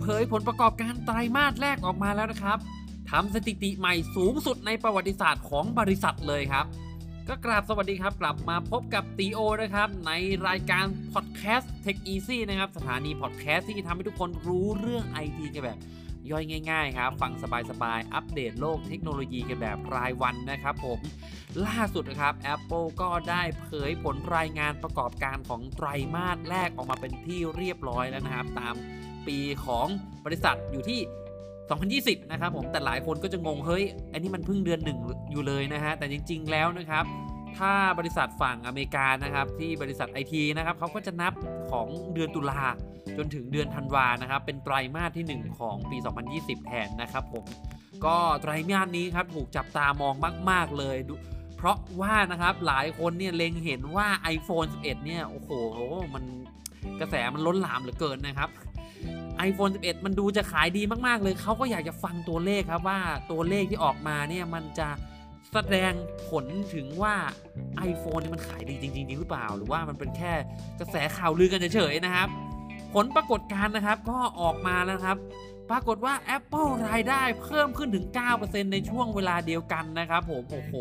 เผยผลประกอบการไตรมาสแรกออกมาแล้วนะครับทำสถิติใหม่สูงสุดในประวัติศาสตร์ของบริษัทเลยครับ ก็กราบสวัสดีครับ กลับมาพบกับตีโอนะครับ ในรายการพอดแคสต์ Tech Easy นะครับ สถานีพอดแคสต์ที่ทำให้ทุกคนรู้เรื่องไอทีกันแบบ ย่อยง่ายๆครับ ฟังสบายๆ อัปเดตโลกเทคโนโลยีกันแบบรายวันนะครับผมล่าสุดนะครับ Apple ก็ได้เผยผลรายงานประกอบการของไตรมาสแรกออกมาเป็นที่เรียบร้อยแล้วนะครับตาม ปีของบริษัทอยู่ที่ 2020 นะครับผมแต่หลายคนก็จะงงเฮ้ยอันนี้มันเพิ่งเดือนหนึ่งอยู่เลยนะฮะแต่จริง ๆ แล้วนะครับถ้าบริษัทฝั่งอเมริกานะครับที่บริษัทไอทีนะครับเขาก็จะนับของเดือนตุลาจนถึงเดือนธันวานะครับเป็นไตรมาสที่ 1 ของปี 2020 แทนนะครับผมก็ไตรมาสนี้ครับถูกจับตามองมาก ๆ เลย เพราะว่านะครับหลายคนเนี่ยเล็งเห็นว่า iPhone 11 เนี่ยโอ้โหมันกระแสมันล้นหลามเหลือเกินนะครับ iPhone 11 มันดูจะขายดีมากๆเลย เขาก็อยากจะฟังตัวเลขครับว่าตัวเลขที่ออกมาเนี่ยมันจะแสดงผลถึงว่า iPhone นี่มันขายดีจริงๆหรือเปล่า หรือว่ามันเป็นแค่กระแสข่าวลือกันเฉยๆนะครับ ผลปรากฏการณ์นะครับก็ออกมาแล้วครับ ปรากฏว่า Apple รายได้เพิ่มขึ้นถึง 9%ในช่วงเวลาเดียวกันนะครับผมโอ้โห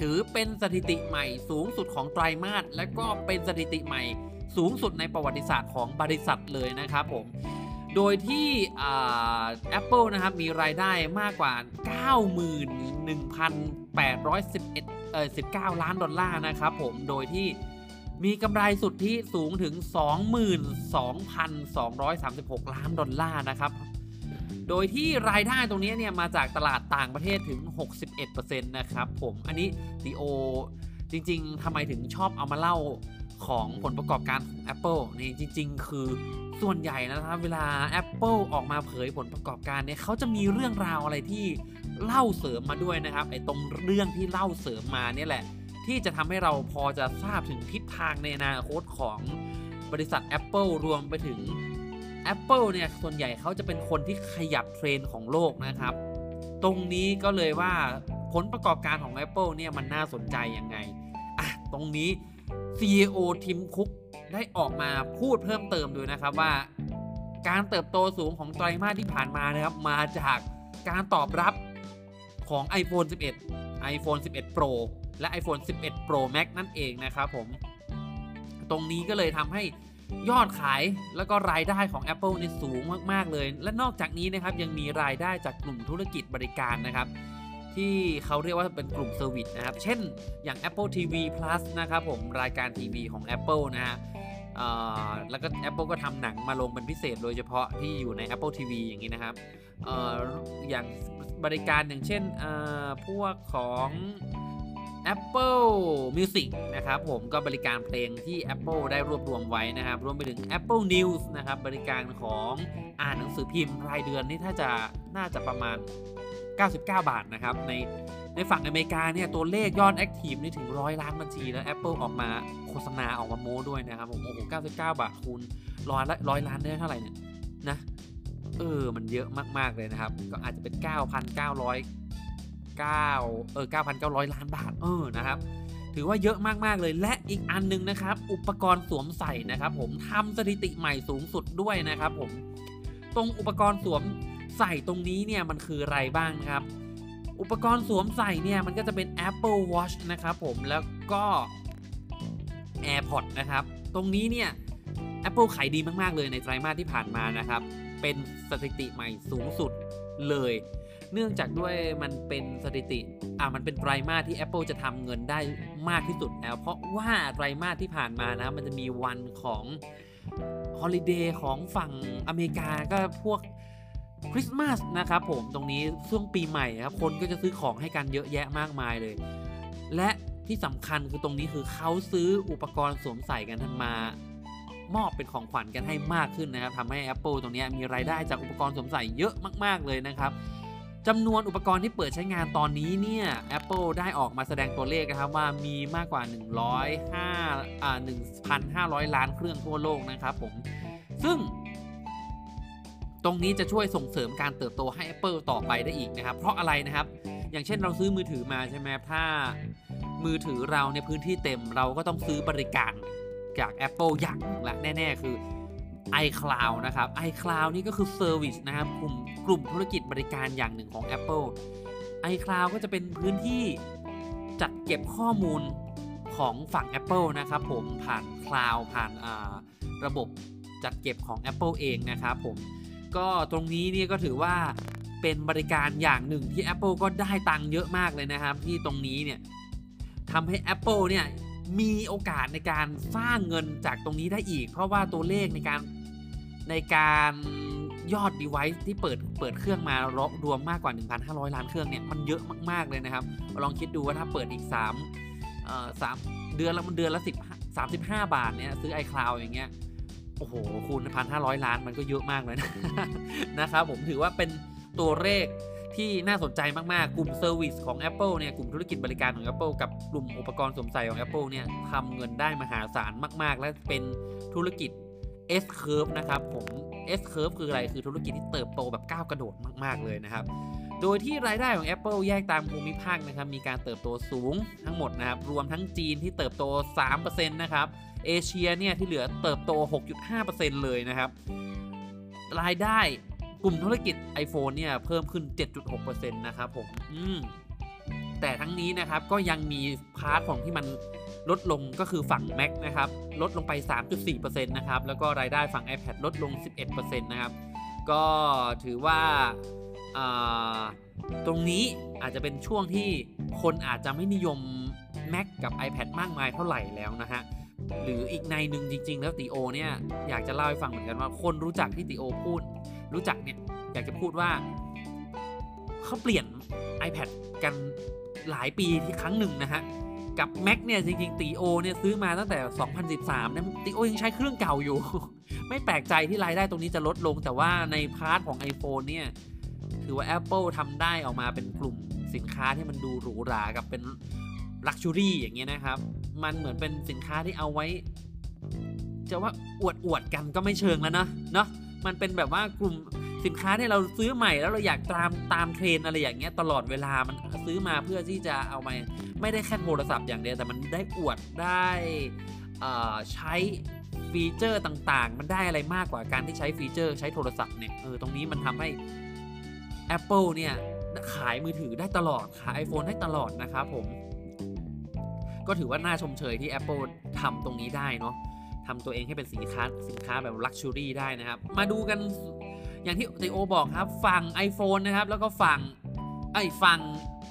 ถือเป็นสถิติใหม่สูงสุดของไตรมาสและก็เป็นสถิติใหม่ สูงสุดในประวัติศาสตร์ของบริษัทเลยนะครับผม โดยที่แอปเปิลนะครับมีรายได้มากกว่า 91,811เอ่อ19 ล้านดอลลาร์นะครับผม โดยที่มีกำไรสุทธิสูงถึง 22,236 ล้านดอลลาร์นะครับ โดยที่รายได้ตรงนี้เนี่ยมาจากตลาดต่างประเทศถึง 61%นะครับผม อันนี้ดีโอจริง ๆทำไมถึงชอบเอามาเล่า ของผลประกอบการของ Apple นี่จริง ๆ คือส่วนใหญ่นะครับเวลา Apple ออกมาเผยผลประกอบการเนี่ยเขาจะมีเรื่องราวอะไรที่เล่าเสริมมาด้วยนะครับไอ้ตรงเรื่องที่เล่าเสริมมาเนี่ยแหละ ที่จะทำให้เราพอจะทราบถึงทิศทางในอนาคตของบริษัท Apple รวมไปถึง Apple เนี่ยส่วนใหญ่เขาจะเป็นคนที่ขยับเทรนของโลกนะครับ ตรงนี้ก็เลยว่าผลประกอบการของ Apple เนี่ยมันน่าสนใจยังไงอะตรงนี้ CEO ทิมคุกได้ออกมาพูดเพิ่มเติมด้วยนะครับว่า การเติบโตสูงของไตรมาสที่ผ่านมานะครับ มาจากการตอบรับของ iPhone 11 iPhone 11 Pro และ iPhone 11 Pro Max นั่นเองนะครับผม ตรงนี้ก็เลยทำให้ยอดขายแล้วก็รายได้ของ Apple นี่สูงมาก ๆ เลย และนอกจากนี้นะครับยังมีรายได้จากกลุ่มธุรกิจบริการนะครับ ที่เขาเรียกว่าเป็นกลุ่ม service นะครับ เช่นอย่าง Apple TV Plus นะครับผมรายการทีวีของ Apple นะฮะแล้วก็ Apple ก็ทำหนังมาลงเป็นพิเศษโดยเฉพาะที่อยู่ใน Apple TV อย่างนี้นะครับออย่างบริการอย่างเช่นพวกของ Apple Music นะครับผมก็บริการเพลงที่ Apple ได้รวบรวมไว้นะครับรวมไปถึง Apple News นะครับบริการของอ่านหนังสือพิมพ์รายเดือนนี่ถ้าจะน่าจะประมาณ 99 บาทนะครับ ในในฝั่งอเมริกาเนี่ยตัวเลขยอดแอคทีฟนี่ถึงร้อยล้านบัญชีแล้ว Apple ออกมาโฆษณาออกมาโม้ด้วยนะครับผมโอ้โห99 บาทคูณร้อยละร้อยล้านได้เท่าไหร่เนี่ยนะเออมันเยอะมาก ๆ เลยนะครับ ก็อาจจะเป็น 9,900 9เออ9,900 ล้านบาทเออนะครับถือว่าเยอะมากๆเลยและอีกอันนึงนะครับ อุปกรณ์สวมใส่นะครับ ผมทำสถิติใหม่สูงสุดด้วยนะครับ ผมตรงอุปกรณ์สวม ใส่ตรงนี้เนี่ยมันคืออะไรบ้างนะครับ อุปกรณ์สวมใส่เนี่ยมันก็จะเป็น Apple Watch นะครับผมแล้วก็ AirPods นะครับ ตรงนี้เนี่ย Apple ขายดีมาก ๆ เลยในไตรมาสที่ผ่านมานะครับ เป็นสถิติใหม่สูงสุดเลย เนื่องจากด้วยมันเป็นสถิติอ่ามันเป็นไตรมาสที่ Apple จะทำเงินได้มากที่สุดแล้ว เพราะว่าไตรมาสที่ผ่านมานะมันจะมีวันของฮอลิเดย์ของฝั่งอเมริกาก็พวก คริสต์มาสนะครับผมตรงนี้ช่วงปีใหม่ครับคนก็จะซื้อของให้กันเยอะแยะมากมายเลย และที่สำคัญคือตรงนี้คือเขาซื้ออุปกรณ์สวมใส่กันทันมามอบเป็นของขวัญกันให้มากขึ้นนะครับทำให้ Apple ตรงนี้มีรายได้จากอุปกรณ์สวมใส่เยอะมากๆเลยนะครับจำนวนอุปกรณ์ที่เปิดใช้งานตอนนี้เนี่ย Apple ได้ออกมาแสดงตัวเลขนะครับว่ามีมากกว่า 105อ่า1,500 ล้านเครื่องทั่วโลกนะครับผม ซึ่ง ตรงนี้จะช่วยส่งเสริมการเติบโตให้ Apple ต่อไปได้อีกนะครับ เพราะอะไรนะครับ อย่างเช่นเราซื้อมือถือมาใช่ไหมถ้ามือถือเราในพื้นที่เต็มเราก็ต้องซื้อบริการจาก Apple อย่างละแน่ ๆ คือ iCloud นะครับ iCloud นี่ก็คือเซอร์วิสนะครับกลุ่มกลุ่มธุรกิจบริการอย่างหนึ่งของ Apple iCloud ก็จะเป็นพื้นที่จัดเก็บข้อมูลของฝั่ง Apple นะครับผมผ่าน Cloud ผ่านระบบจัดเก็บของ Apple เองนะครับผม ก็ตรงนี้เนี่ยก็ถือว่าเป็นบริการอย่างหนึ่งที่ Apple ก็ได้ตังค์เยอะมากเลยนะครับ ที่ตรงนี้เนี่ยทำให้ Apple เนี่ยมีโอกาสในการสร้างเงินจากตรงนี้ได้อีก เพราะว่าตัวเลขในการในการยอด device ที่เปิดเปิดเครื่องมารวมมากกว่า 1,500 ล้านเครื่องเนี่ยมันเยอะมาก ๆ เลยนะครับ ลองคิดดูว่าถ้าเปิดอีก3เอ่อ3เดือนละมันเดือนละ10 35 บาทเนี่ยซื้อ iCloud อย่างเงี้ย โอ้โหคูณพันห้าร้อยล้านมันก็เยอะมากเลยนะนะครับผมถือว่าเป็นตัวเลขที่น่าสนใจมาก ๆ กลุ่ม service ของ Apple เนี่ย กลุ่มธุรกิจบริการของ Apple กับกลุ่มอุปกรณ์สวมใส่ของ Apple เนี่ยทำเงินได้มหาศาลมาก ๆ และเป็นธุรกิจ S curve นะครับผม S curve คืออะไร คือธุรกิจที่เติบโตแบบก้าวกระโดดมาก ๆ เลยนะครับ โดยที่รายได้ของ Apple แยกตามภูมิภาคนะครับมีการเติบโตสูงทั้งหมดนะครับรวมทั้งจีนที่เติบโต 3%นะครับเอเชียเนี่ยที่เหลือเติบโต 6.5%เลยนะครับ รายได้กลุ่มธุรกิจ iPhone เนี่ยเพิ่มขึ้น 7.6%นะครับผมอืมแต่ทั้งนี้นะครับก็ยังมี part ของที่มันลดลงก็คือฝั่ง Mac นะครับลดลงไป 3.4%นะครับแล้วก็รายได้ฝั่ง iPad ลดลง 11%นะครับก็ถือว่า ตรงนี้อาจจะเป็นช่วงที่คนอาจจะไม่นิยม Mac กับ iPad มากมายเท่าไหร่แล้วนะฮะ หรืออีกนัยหนึ่งจริง ๆ แล้วติโอเนี่ยอยากจะเล่าให้ฟังเหมือนกันว่าคนรู้จักที่ติโอพูด รู้จักเนี่ยอยากจะพูดว่าเขาเปลี่ยน iPad กันหลายปีทีครั้งหนึ่งนะฮะ กับ Mac เนี่ยจริง ๆ ติโอเนี่ยซื้อมาตั้งแต่ 2013เนี่ยติโอยังใช้เครื่องเก่าอยู่ ไม่แปลกใจที่รายได้ตรงนี้จะลดลงแต่ว่าใน part ของ iPhone เนี่ย ถือว่า Apple ทำได้ออกมาเป็นกลุ่มสินค้าที่มันดูหรูหรากับเป็น luxury อย่างเงี้ยนะครับ มันเหมือนเป็นสินค้าที่เอาไว้ จะว่าอวดอวดกันก็ไม่เชิงแล้วนะเนาะมันเป็นแบบว่ากลุ่มสินค้าที่เราซื้อใหม่แล้วเราอยากตามตามเทรนอะไรอย่างเงี้ยตลอดเวลามันซื้อมาเพื่อที่จะเอามาไม่ได้แค่โทรศัพท์อย่างเดียวแต่มันได้อวดได้ใช้ feature ต่างๆ มันได้อะไรมากกว่าการที่ใช้ feature ใช้โทรศัพท์เนี่ยเออตรงนี้มันทำให้ Apple เนี่ยขายมือถือได้ตลอดขาย iPhone ได้ตลอดนะครับผม ก็ถือว่าน่าชมเชยที่ Apple ทำตรงนี้ได้เนาะทำตัวเองให้เป็นสินค้าสินค้าแบบ luxury ได้นะครับ มาดูกันอย่างที่ติโอบอกครับ ฝั่ง iPhone นะครับ แล้วก็ฝั่งไอ้ฝั่ง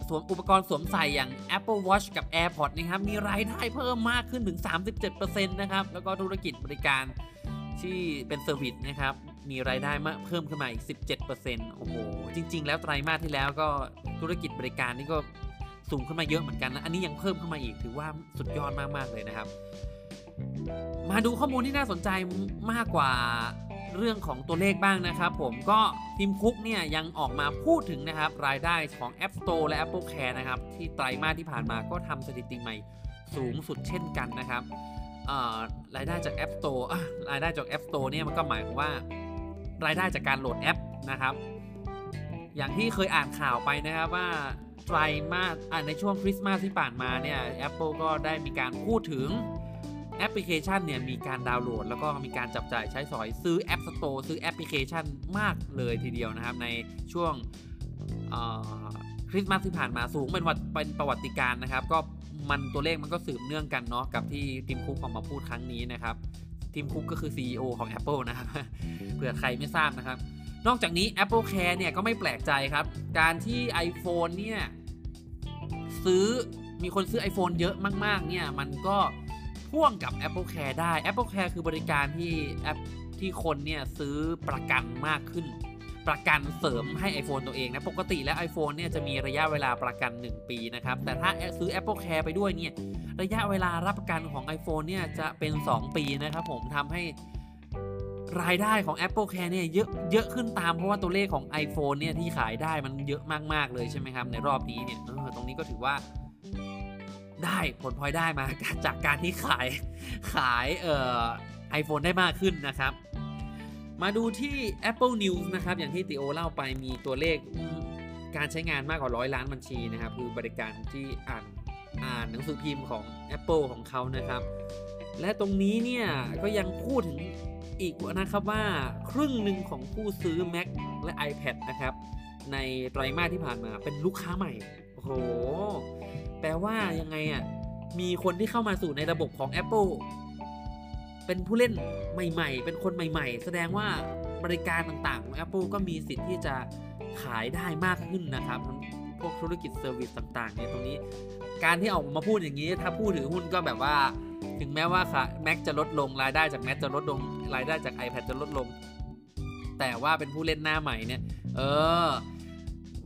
สวมอุปกรณ์สวมใส่อย่าง Apple Watch กับ AirPods นะครับ มีรายได้เพิ่มมากขึ้นถึง 37%นะครับ แล้วก็ธุรกิจบริการที่เป็น service นะครับ มีรายได้มาเพิ่มขึ้นมาอีก 17%โอ้โห จริง ๆ แล้วไตรมาสที่แล้วก็ธุรกิจบริการนี่ก็สูงขึ้นมาเยอะเหมือนกันนะอันนี้ยังเพิ่มขึ้นมาอีกถือว่าสุดยอดมากๆเลยนะครับ มาดูข้อมูลที่น่าสนใจมากกว่าเรื่องของตัวเลขบ้างนะครับผมก็ Tim Cook เนี่ยยังออกมาพูดถึงนะครับ รายได้ของ App Store และ AppleCare นะครับ ที่ไตรมาสที่ผ่านมาก็ทำสถิติใหม่สูงสุดเช่นกันนะครับรายได้จาก App Store รายได้จาก App Store เนี่ยมันก็หมายความว่า รายได้จากการโหลดแอปนะครับ อย่างที่เคยอ่านข่าวไปนะครับว่าไตรมาสในช่วงคริสต์มาสที่ผ่านมาเนี่ย Apple ก็ได้มีการพูดถึงแอปพลิเคชันเนี่ยมีการดาวน์โหลด แล้วก็มีการจับจ่ายใช้สอยซื้อ App Store ซื้อแอปพลิเคชันมากเลยทีเดียวนะครับ ในช่วงคริสต์มาสที่ผ่านมาสูงเป็นวัเป็นประวัติการนะครับ ก็มันตัวเลขมันก็สืบเนื่องกันเนาะกับที่ทีมคุกออกมาพูดครั้งนี้นะครับ ทีมคุกก็คือ CEO ของ Apple นะครับเผื่อใครไม่ทราบนะครับ นอกจากนี้ Apple Care เนี่ยก็ไม่แปลกใจครับ การที่ iPhone เนี่ยซื้อมีคนซื้อ iPhone เยอะมาก ๆ เนี่ย มันก็พ่วงกับ Apple Care ได้ Apple Care คือบริการที่แอปที่คนเนี่ยซื้อประกันมากขึ้น ประกันเสริมให้ iPhone ตัวเองนะ ปกติแล้ว iPhone เนี่ยจะมีระยะเวลาประกัน 1 ปีนะครับ แต่ถ้าซื้อ Apple Care ไปด้วยเนี่ย ระยะเวลารับประกันของ iPhone เนี่ยจะเป็น 2 ปีนะครับผมทำให้รายได้ของ Apple Care เนี่ยเยอะเยอะขึ้นตามเพราะว่าตัวเลขของ iPhone เนี่ยที่ขายได้มันเยอะมากๆเลยใช่ไหมครับในรอบนี้เนี่ยเออตรงนี้ก็ถือว่าได้ผลพลอยได้มาจากการที่ขายขายเอ่อไอโฟนได้มากขึ้นนะครับ มาดูที่ Apple News นะครับ อย่างที่ติโอเล่าไปมีตัวเลขการใช้งานมากกว่าร้อยล้านบัญชีนะครับ คือบริการที่อ่าน อ่านหนังสือพิมพ์ของ Apple ของเขานะครับ และตรงนี้เนี่ยก็ยังพูดถึงอีกนะครับว่าครึ่งหนึ่งของผู้ซื้อ Mac และ iPad นะครับ ในไตรมาสที่ผ่านมาเป็นลูกค้าใหม่ โอ้โห แปลว่ายังไงอะ่ะ มีคนที่เข้ามาสู่ในระบบของ Apple เป็นผู้เล่นใหม่ ๆ เป็นคนใหม่ ๆ แสดงว่าบริการต่างๆ ของ Apple ก็มีสิทธิ์ที่จะขายได้มากขึ้นนะครับ พวกธุรกิจ service ต่างๆเนี่ยตรงนี้ การที่ออกมาพูดอย่างนี้ ถ้าผู้ถือหุ้นก็แบบว่า ถึงแม้ว่าค่า Mac จะลดลงรายได้จาก Mac จะลดลงรายได้จาก iPad จะลดลง แต่ว่าเป็นผู้เล่นหน้าใหม่เนี่ย เออ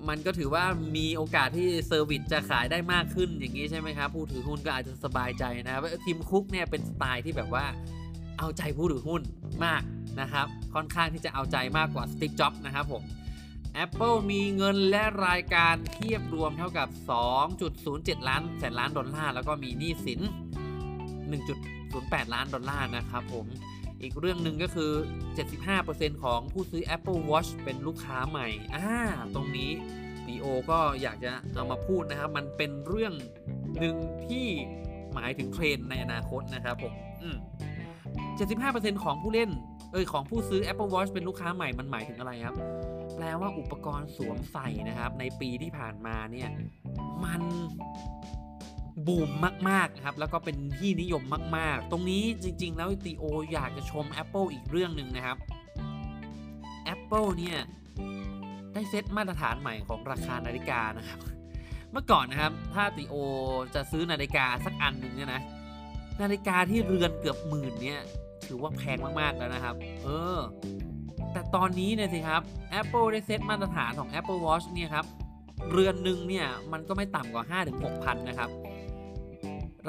มันก็ถือว่ามีโอกาสที่ service จะขายได้มากขึ้นอย่างนี้ใช่ไหมครับผู้ถือหุ้นก็อาจจะสบายใจนะครับ Tim Cook เนี่ยเป็นสไตล์ที่แบบว่าเอาใจผู้ถือหุ้นมากนะครับ ค่อนข้างที่จะเอาใจมากกว่า Steve Jobs นะครับผม Apple มีเงินและรายการเทียบรวมเท่ากับ 2.07 ล้านแสนล้านดอลลาร์ แล้วก็มีหนี้สิน 1.08 ล้านดอลลาร์นะครับผม อีกเรื่องหนึ่งก็คือ 75%ของผู้ซื้อ Apple Watch เป็นลูกค้าใหม่ อ่า ตรงนี้ดีโอก็อยากจะเอามาพูดนะครับ มันเป็นเรื่องหนึ่งที่หมายถึงเทรนในอนาคตนะครับผมอืม75%ของผู้เล่น เอยของผู้ซื้อ Apple Watch เป็นลูกค้าใหม่ มันหมายถึงอะไรครับ แปลว่าอุปกรณ์สวมใส่นะครับ ในปีที่ผ่านมาเนี่ยมันบูมมากๆครับแล้วก็เป็นที่นิยมมาก ๆ ตรงนี้จริง ๆ แล้วตีโออยากจะชม Apple อีกเรื่องหนึ่งนะครับ Apple เนี่ยได้เซตมาตรฐานใหม่ของราคานาฬิกานะครับ เมื่อก่อนนะครับ ถ้าตีโอจะซื้อนาฬิกาสักอันหนึ่งเนี่ยนะ นาฬิกาที่เรือนเกือบหมื่นเนี่ยถือว่าแพงมากๆแล้วนะครับ เออ ตอนนี้เนี่ยสิครับ Apple ได้เซตมาตรฐานของ Apple Watch เนี่ยครับเรือนหนึ่งเนี่ยมันก็ไม่ต่ำกว่า 5-6,000นะครับ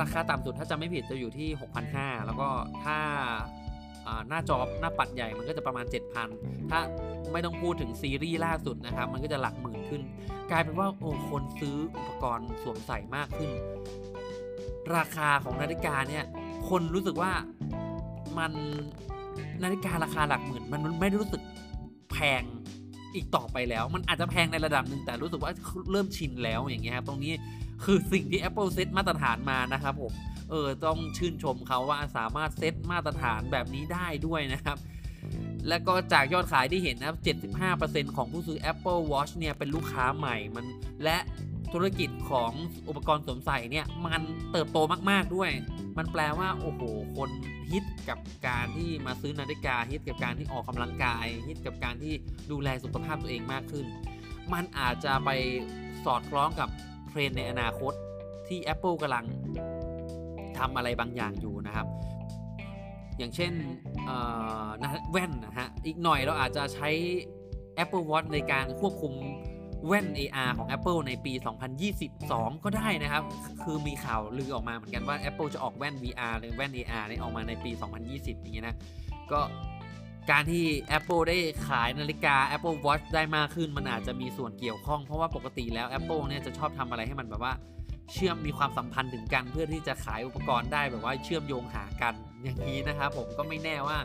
ราคาต่ำสุดถ้าจำไม่ผิดจะอยู่ที่ 6,500 แล้วก็ถ้าหน้าจอหน้าปัดใหญ่มันก็จะประมาณ 7,000 ถ้าไม่ต้องพูดถึงซีรีส์ล่าสุดนะครับ มันก็จะหลักหมื่นขึ้น กลายเป็นว่าโอ้คนซื้ออุปกรณ์สวมใส่มากขึ้น ราคาของนาฬิกาเนี่ยคนรู้สึกว่ามัน นาฬิการาคาหลักหมื่นมันไม่ได้รู้สึกแพงอีกต่อไปแล้ว มันอาจจะแพงในระดับหนึ่งแต่รู้สึกว่าเริ่มชินแล้วอย่างเงี้ยครับตรงนี้คือสิ่งที่ Apple เซตมาตรฐานมานะครับผมเออต้องชื่นชมเขาว่าสามารถเซตมาตรฐานแบบนี้ได้ด้วยนะครับ และก็จากยอดขายที่เห็นนะครับ 75%ของผู้ซื้อ Apple Watch เนี่ยเป็นลูกค้าใหม่มันและ ธุรกิจของอุปกรณ์สวมใส่เนี่ยมันเติบโตมากๆด้วย มันแปลว่าโอ้โหคนฮิตกับการที่มาซื้อนาฬิกาฮิตกับการที่ออกกำลังกายฮิตกับการที่ดูแลสุขภาพตัวเองมากขึ้น มันอาจจะไปสอดคล้องกับเทรนในอนาคตที่ Apple กำลังทำอะไรบางอย่างอยู่นะครับ อย่างเช่นแว่นนะฮะ อีกหน่อยเราอาจจะใช้ Apple Watch ในการควบคุม แว่น AR ของ Apple ในปี 2022 ก็ได้นะครับ คือมีข่าวลือออกมาเหมือนกันว่า Apple จะออกแว่น VR หรือแว่น AR นี่ออกมาในปี 2020 อย่างเงี้ยนะ ก็การที่ Apple ได้ขายนาฬิกา Apple Watch ได้มากขึ้น มันอาจจะมีส่วนเกี่ยวข้อง เพราะว่าปกติแล้ว Apple เนี่ยจะชอบทำอะไรให้มันแบบว่าเชื่อมมีความสัมพันธ์ถึงกันเพื่อที่จะขายอุปกรณ์ได้แบบว่าเชื่อมโยงหากันอย่างนี้นะครับผมก็ไม่แน่ว่า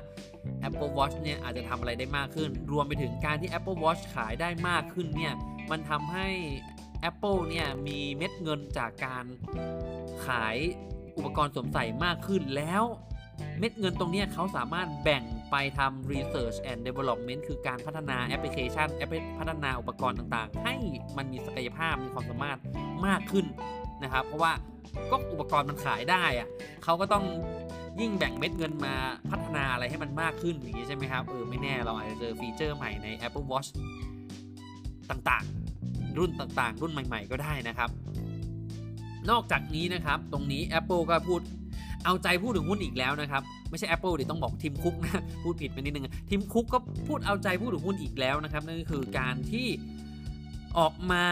Apple Watch เนี่ยอาจจะทำอะไรได้มากขึ้น รวมไปถึงการที่ Apple Watch ขายได้มากขึ้นเนี่ย มันทำให้ Apple เนี่ยมีเม็ดเงินจากการขายอุปกรณ์สวมใส่มากขึ้นแล้วเม็ดเงินตรงนี้เขาสามารถแบ่งไปทำ research and development คือการพัฒนาแอปพลิเคชัน พัฒนาอุปกรณ์ต่างๆ ให้มันมีศักยภาพมีความสามารถมากขึ้นนะครับ เพราะว่าก็อุปกรณ์มันขายได้อะเขาก็ต้องยิ่งแบ่งเม็ดเงินมาพัฒนาอะไรให้มันมากขึ้นอย่างนี้ใช่ไหมครับ เออไม่แน่เราอาจจะเจอฟีเจอร์ใหม่ใน Apple Watch ต่างๆ รุ่นต่างๆ รุ่นใหม่ ๆ ก็ได้นะครับ นอกจากนี้นะครับ ตรงนี้ Apple ก็พูดเอาใจพูดถึงหุ้นอีกแล้วนะครับ ไม่ใช่ Apple ดิต้องบอกทีมคุกนะ พูดผิดไปนิดนึงทีมคุกก็พูดเอาใจพูดถึงหุ้นอีกแล้วนะครับ นั่นก็คือการที่ออกมา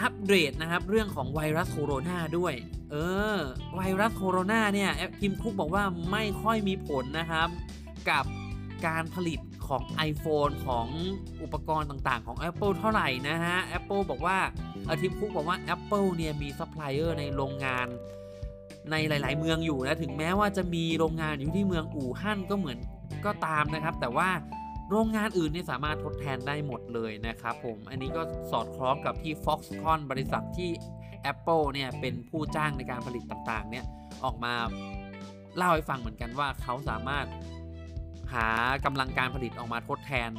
อัปเดตนะครับ เรื่องของไวรัสโคโรนาด้วย เออ ไวรัสโคโรนาเนี่ยทีมคุกบอกว่าไม่ค่อยมีผลนะครับ กับการผลิต ของ iPhone ของอุปกรณ์ต่างๆ ของ Apple เท่าไหร่นะฮะ Apple บอกว่า Tim Cook บอกว่า Apple เนี่ยมีซัพพลายเออร์ในโรงงานในหลาย ๆ เมืองอยู่นะ ถึงแม้ว่าจะมีโรงงานอยู่ที่เมืองอู่ฮั่นก็เหมือนก็ตามนะครับ แต่ว่าโรงงานอื่นเนี่ยสามารถทดแทนได้หมดเลยนะครับผม อันนี้ก็สอดคล้องกับที่ Foxconn บริษัทที่ Apple เนี่ยเป็นผู้จ้างในการผลิตต่าง ๆ เนี่ยออกมาเล่าให้ฟังเหมือนกันว่าเขาสามารถ หากำลังการผลิตออกมาทดแทน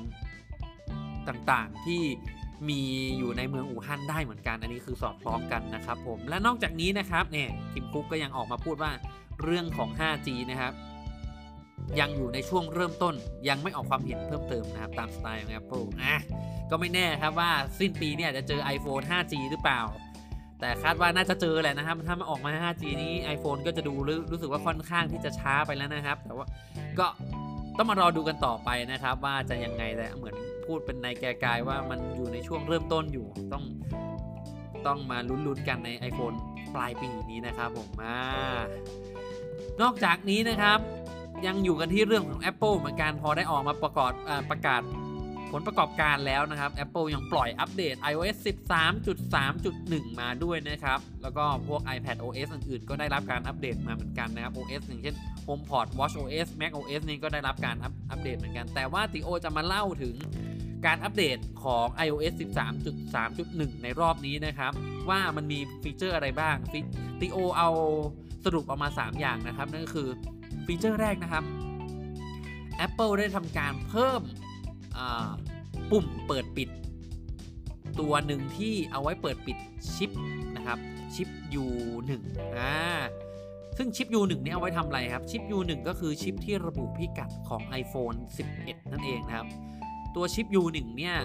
ต่างๆ ที่มีอยู่ในเมืองอู่ฮั่นได้เหมือนกัน อันนี้คือสอดคล้องกันนะครับผม และนอกจากนี้นะครับเนี่ยทิมคุกก็ยังออกมาพูดว่าเรื่องของ 5G นะครับ ยังอยู่ในช่วงเริ่มต้น ยังไม่ออกความเห็นเพิ่มเติมนะครับ ตามสไตล์ของ Apple อะก็ไม่แน่ครับว่าสิ้นปีเนี่ยจะเจอ iPhone 5G หรือเปล่า แต่คาดว่าน่าจะเจอแหละนะครับ ถ้ามันออกมา 5G นี้ iPhone ก็จะดูรู้สึกว่าค่อนข้างที่จะช้าไปแล้วนะครับ แต่ว่าก็ ต้องมารอดูกันต่อไปนะครับว่าจะยังไงแต่เหมือนพูดเป็นในแกกายว่ามันอยู่ในช่วงเริ่มต้นอยู่ ต้องต้องมาลุ้นๆกันใน iPhone ปลายปีนี้นะครับผมมานอกจากนี้นะครับ ยังอยู่กันที่เรื่องของ Apple เหมือนกันพอได้ออกมาประกอบประกาศ ผลประกอบการแล้วนะครับ Apple ยังปล่อยอัปเดต iOS 13.3.1 มาด้วยนะครับ แล้วก็พวก iPad OS อื่นๆ ก็ได้รับการอัปเดตมาเหมือนกันนะครับ OS อย่างเช่น HomePod Watch OS Mac OS นี่ก็ได้รับการอัปเดตเหมือนกัน แต่ว่าติโอจะมาเล่าถึงการอัปเดตของ iOS 13.3.1 ในรอบนี้นะครับ ว่ามันมีฟีเจอร์อะไรบ้างติโอเอาสรุปออกมา 3 อย่างนะครับ นั่นก็คือฟีเจอร์แรกนะครับ Apple ได้ทำการเพิ่ม ปุ่มเปิดปิด ตัวหนึ่งที่เอาไว้เปิดปิดชิปนะครับชิป U1 อ่าซึ่งชิป U1 เนี่ยเอาไว้ทำอะไรครับชิป U1 ก็คือชิปที่ระบุพิกัดของ iPhone 11 นั่นเองนะครับ ตัวชิป U1 เนี่ย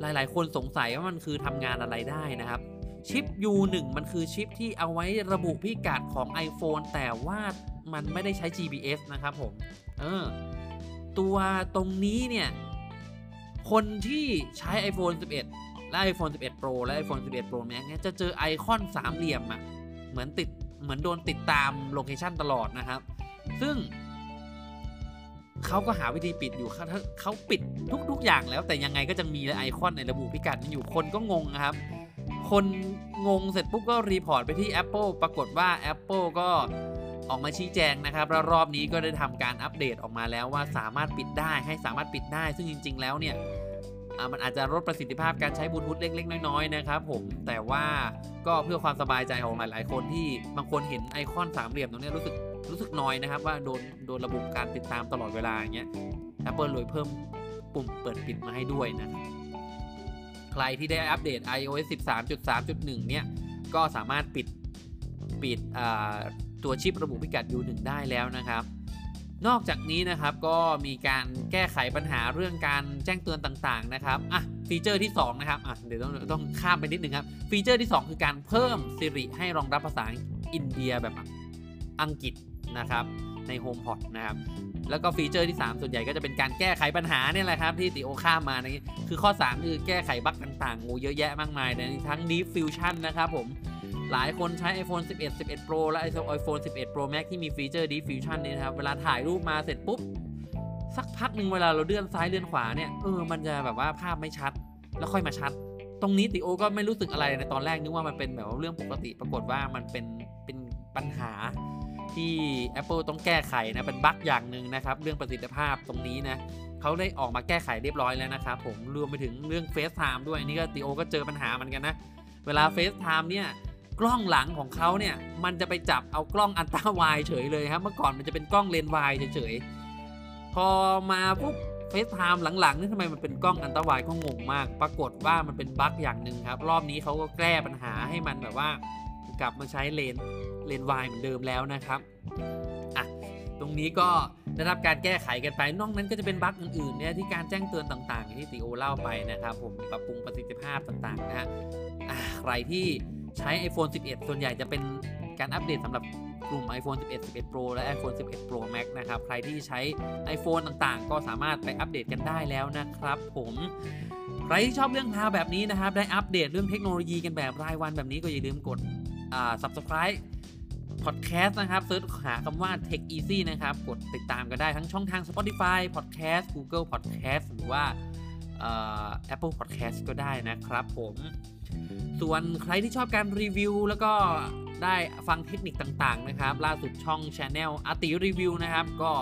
หลายๆ คนสงสัยว่ามันคือทำงานอะไรได้นะครับชิป U1 มันคือชิปที่เอาไว้ระบุพิกัดของ iPhone แต่ว่ามันไม่ได้ใช้ GPS นะครับผมเออตัวตรงนี้เนี่ย คนที่ใช้ iPhone 11 และ iPhone 11 Pro และ iPhone 11 Pro Max เนี่ยจะเจอไอคอนสามเหลี่ยมอะเหมือนติดเหมือนโดนติดตาม location ตลอดนะครับ ซึ่งเขาก็หาวิธีปิดอยู่เขาเขาปิดทุก ๆ อย่างแล้ว แต่ยังไงก็จะมีไอคอนในระบุพิกัดนี้อยู่คนก็งงนะครับ คนงงเสร็จปุ๊บก็ report ไปที่ Apple ปรากฏว่า Apple ก็ออกมาชี้แจงนะครับ แล้วรอบนี้ก็ได้ทำการอัปเดตออกมาแล้วว่าสามารถปิดได้ให้สามารถปิดได้ ซึ่งจริง ๆ แล้วเนี่ย มันอาจจะลดประสิทธิภาพการใช้บลูทูธเล็ก ๆ น้อยๆนะครับผมแต่ว่าก็เพื่อความสบายใจของหลายๆ คนที่บางคนเห็นไอคอนสามเหลี่ยมตรงนี้รู้สึกรู้สึกน้อยนะครับว่าโดนโดนระบบการติดตามตลอดเวลาอย่างเงี้ย Apple เลยเพิ่มปุ่มเปิดปิดมาให้ด้วยนะใครที่ได้อัปเดต iOS 13.3.1 เนี่ย ก็สามารถปิดปิดตัวชิประบุพิกัด U1 ได้แล้วนะครับ นอกจากนี้นะครับก็มีการแก้ไขปัญหาเรื่องการแจ้งเตือนต่างๆนะครับอะฟีเจอร์ที่2นะครับอะเดี๋ยวต้องต้องข้ามไปนิดนึงครับฟีเจอร์ที่ 2 คือการเพิ่ม Siri ให้รองรับภาษาอินเดียแบบอังกฤษนะครับใน HomePod นะครับแล้วก็ฟีเจอร์ที่ 3 ส่วนใหญ่ก็จะเป็นการแก้ไขปัญหาเนี่ยแหละครับที่ติโอข้ามมานี่คือข้อ 3 คือแก้ไขบั๊กต่างๆงูเยอะแยะมากมายในทั้ง Deep Fusion นะครับผม หลายคนใช้ iPhone 11 11 Pro และ iPhone 11 Pro Max ที่มีฟีเจอร์ Deep Fusion นี่นะครับ เวลาถ่ายรูปมาเสร็จปุ๊บ สักพักหนึ่งเวลาเราเลื่อนซ้ายเลื่อนขวาเนี่ย เออ มันจะแบบว่าภาพไม่ชัด แล้วค่อยมาชัด ตรงนี้ติโอก็ไม่รู้สึกอะไรในตอนแรกนึกว่ามันเป็นแบบว่าเรื่องปกติ ปรากฏว่ามันเป็นเป็นปัญหาที่ Apple ต้องแก้ไขนะ เป็นบั๊กอย่างหนึ่งนะครับ เรื่องประสิทธิภาพตรงนี้นะเขาได้ออกมาแก้ไขเรียบร้อยแล้วนะครับผมรวมไปถึงเรื่อง FaceTime ด้วยนี่ก็ติโอก็เจอปัญหาเหมือนกันนะ เวลา FaceTime เนี่ย กล้องหลังของเขาเนี่ยมันจะไปจับเอากล้อง ultra wide เฉยเลยครับ เมื่อก่อนมันจะเป็นกล้องเลนส์วเฉยๆพอมาปุ๊บ FaceTime หลังๆนี่ทำไมมันเป็นกล้อง ultra wide ก็งงมาก ปรากฏว่ามันเป็นบั๊กอย่างหนึ่งครับ รอบนี้เขาก็แก้ปัญหาให้มันแบบว่ากลับมาใช้เลนส์เลนส์ wide เหมือนเดิมแล้วนะครับอะตรงนี้ก็ได้รับการแก้ไขกันไปนอกนั้นก็จะเป็นบั๊กอื่นๆเนี่ยที่การแจ้งเตือนต่างๆ ที่ติโอเล่าไปนะครับ ผมปรับปรุงประสิทธิภาพต่างๆนะฮะใครที่ ใช้ iPhone 11 ส่วนใหญ่จะเป็นการอัปเดตสำหรับกลุ่ม iPhone 11 11 Pro และ iPhone 11 Pro Max นะครับ ใครที่ใช้ iPhone ต่างๆ ก็สามารถไปอัปเดตกันได้แล้วนะครับผมใครที่ชอบเรื่องราวแบบนี้นะครับ ได้อัปเดตเรื่องเทคโนโลยีกันแบบรายวันแบบนี้ก็อย่าลืมกด subscribe podcast นะครับ search หาคำว่า Tech Easy นะครับ กดติดตามกันได้ทั้งช่องทาง Spotify Podcast Google Podcast หรือว่า Apple Podcast ก็ได้นะครับผม ส่วนใครที่ชอบการรีวิว แล้วก็ได้ฟังเทคนิคต่างๆนะครับ ล่าสุดช่อง Channel อาตี๋รีวิวนะครับ ก็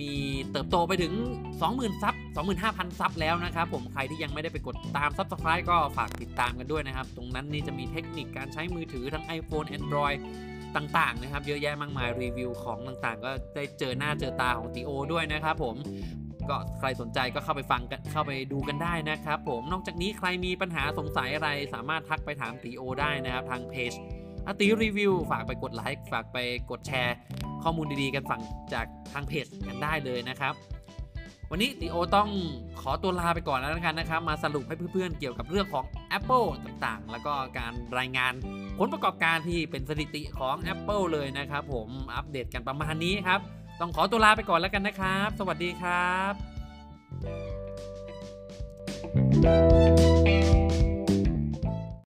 มีเติบโตไปถึง 20,000 sub 25,000 sub แล้วนะครับผม ใครที่ยังไม่ได้ไปกดตาม Subscribe ก็ฝากติดตามกันด้วยนะครับ ตรงนั้นนี่จะมีเทคนิคการใช้มือถือทั้ง iPhone Android ต่างๆนะครับ เยอะแยะมากมายรีวิวของต่างๆ ก็ได้เจอหน้าเจอตาของตีโอด้วยนะครับผม ก็ใครสนใจก็เข้าไปฟังกันเข้าไปดูกันได้นะครับผมนอกจากนี้ใครมีปัญหาสงสัยอะไรสามารถทักไปถามตีโอได้นะครับทางเพจอตีรีวิวฝากไปกดไลค์ฝากไปกดแชร์ ข้อมูลดีๆกันฝั่งจากทางเพจกันได้เลยนะครับ วันนี้ตีโอต้องขอตัวลาไปก่อนแล้วกันนะครับ มาสรุปให้เพื่อนๆเกี่ยวกับเรื่องของ Apple ต่างๆ แล้วก็การรายงานผลประกอบการที่เป็นสถิติของ Apple เลยนะครับ ผมอัปเดตกันประมาณนี้ครับ ต้องขอตัวลาไปก่อนแล้วกันนะครับ สวัสดีครับ